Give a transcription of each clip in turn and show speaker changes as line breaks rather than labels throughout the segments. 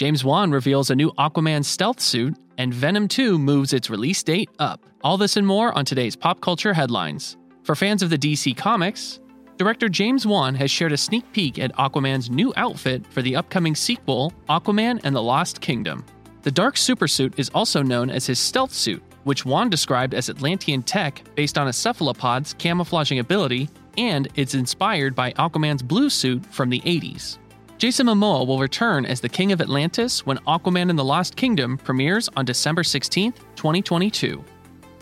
James Wan reveals a new Aquaman stealth suit, and Venom 2 moves its release date up. All this and more on today's pop culture headlines. For fans of the DC Comics, director James Wan has shared a sneak peek at Aquaman's new outfit for the upcoming sequel, Aquaman and the Lost Kingdom. The dark supersuit is also known as his stealth suit, which Wan described as Atlantean tech based on a cephalopod's camouflaging ability, and it's inspired by Aquaman's blue suit from the 80s. Jason Momoa will return as the King of Atlantis when Aquaman and the Lost Kingdom premieres on December 16th, 2022.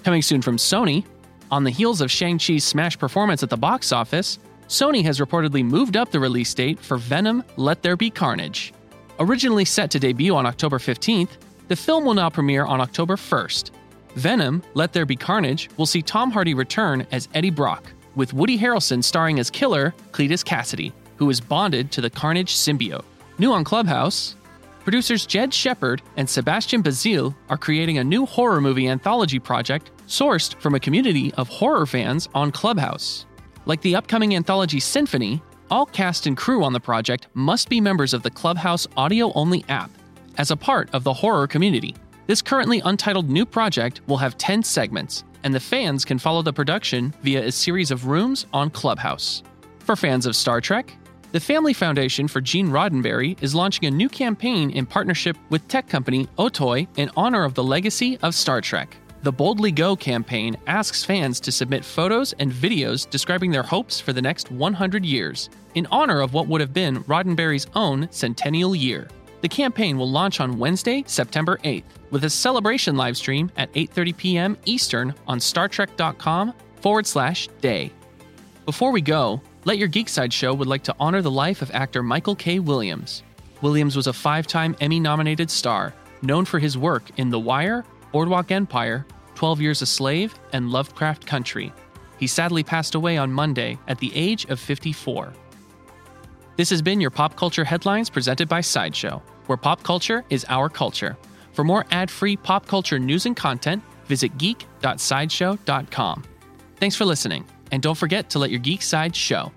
Coming soon from Sony, on the heels of Shang-Chi's smash performance at the box office, Sony has reportedly moved up the release date for Venom Let There Be Carnage. Originally set to debut on October 15th, the film will now premiere on October 1st. Venom Let There Be Carnage will see Tom Hardy return as Eddie Brock, with Woody Harrelson starring as killer Cletus Kasady, who is bonded to the Carnage symbiote. New on Clubhouse, producers Jed Shepard and Sebastian Bazille are creating a new horror movie anthology project sourced from a community of horror fans on Clubhouse. Like the upcoming anthology Symphony, all cast and crew on the project must be members of the Clubhouse audio only app as a part of the horror community. This currently untitled new project will have 10 segments, and the fans can follow the production via a series of rooms on Clubhouse. For fans of Star Trek, the Family Foundation for Gene Roddenberry is launching a new campaign in partnership with tech company Otoy in honor of the legacy of Star Trek. The Boldly Go campaign asks fans to submit photos and videos describing their hopes for the next 100 years, in honor of what would have been Roddenberry's own centennial year. The campaign will launch on Wednesday, September 8th, with a celebration livestream at 8:30 p.m. Eastern on StarTrek.com forward slash day. Before we go, Let Your Geek Side Show would like to honor the life of actor Michael K. Williams. Williams was a five-time Emmy-nominated star, known for his work in The Wire, Boardwalk Empire, 12 Years a Slave, and Lovecraft Country. He sadly passed away on Monday at the age of 54. This has been your Pop Culture Headlines presented by Sideshow, where pop culture is our culture. For more ad free pop culture news and content, visit geek.sideshow.com. Thanks for listening, and don't forget to let your geek side show.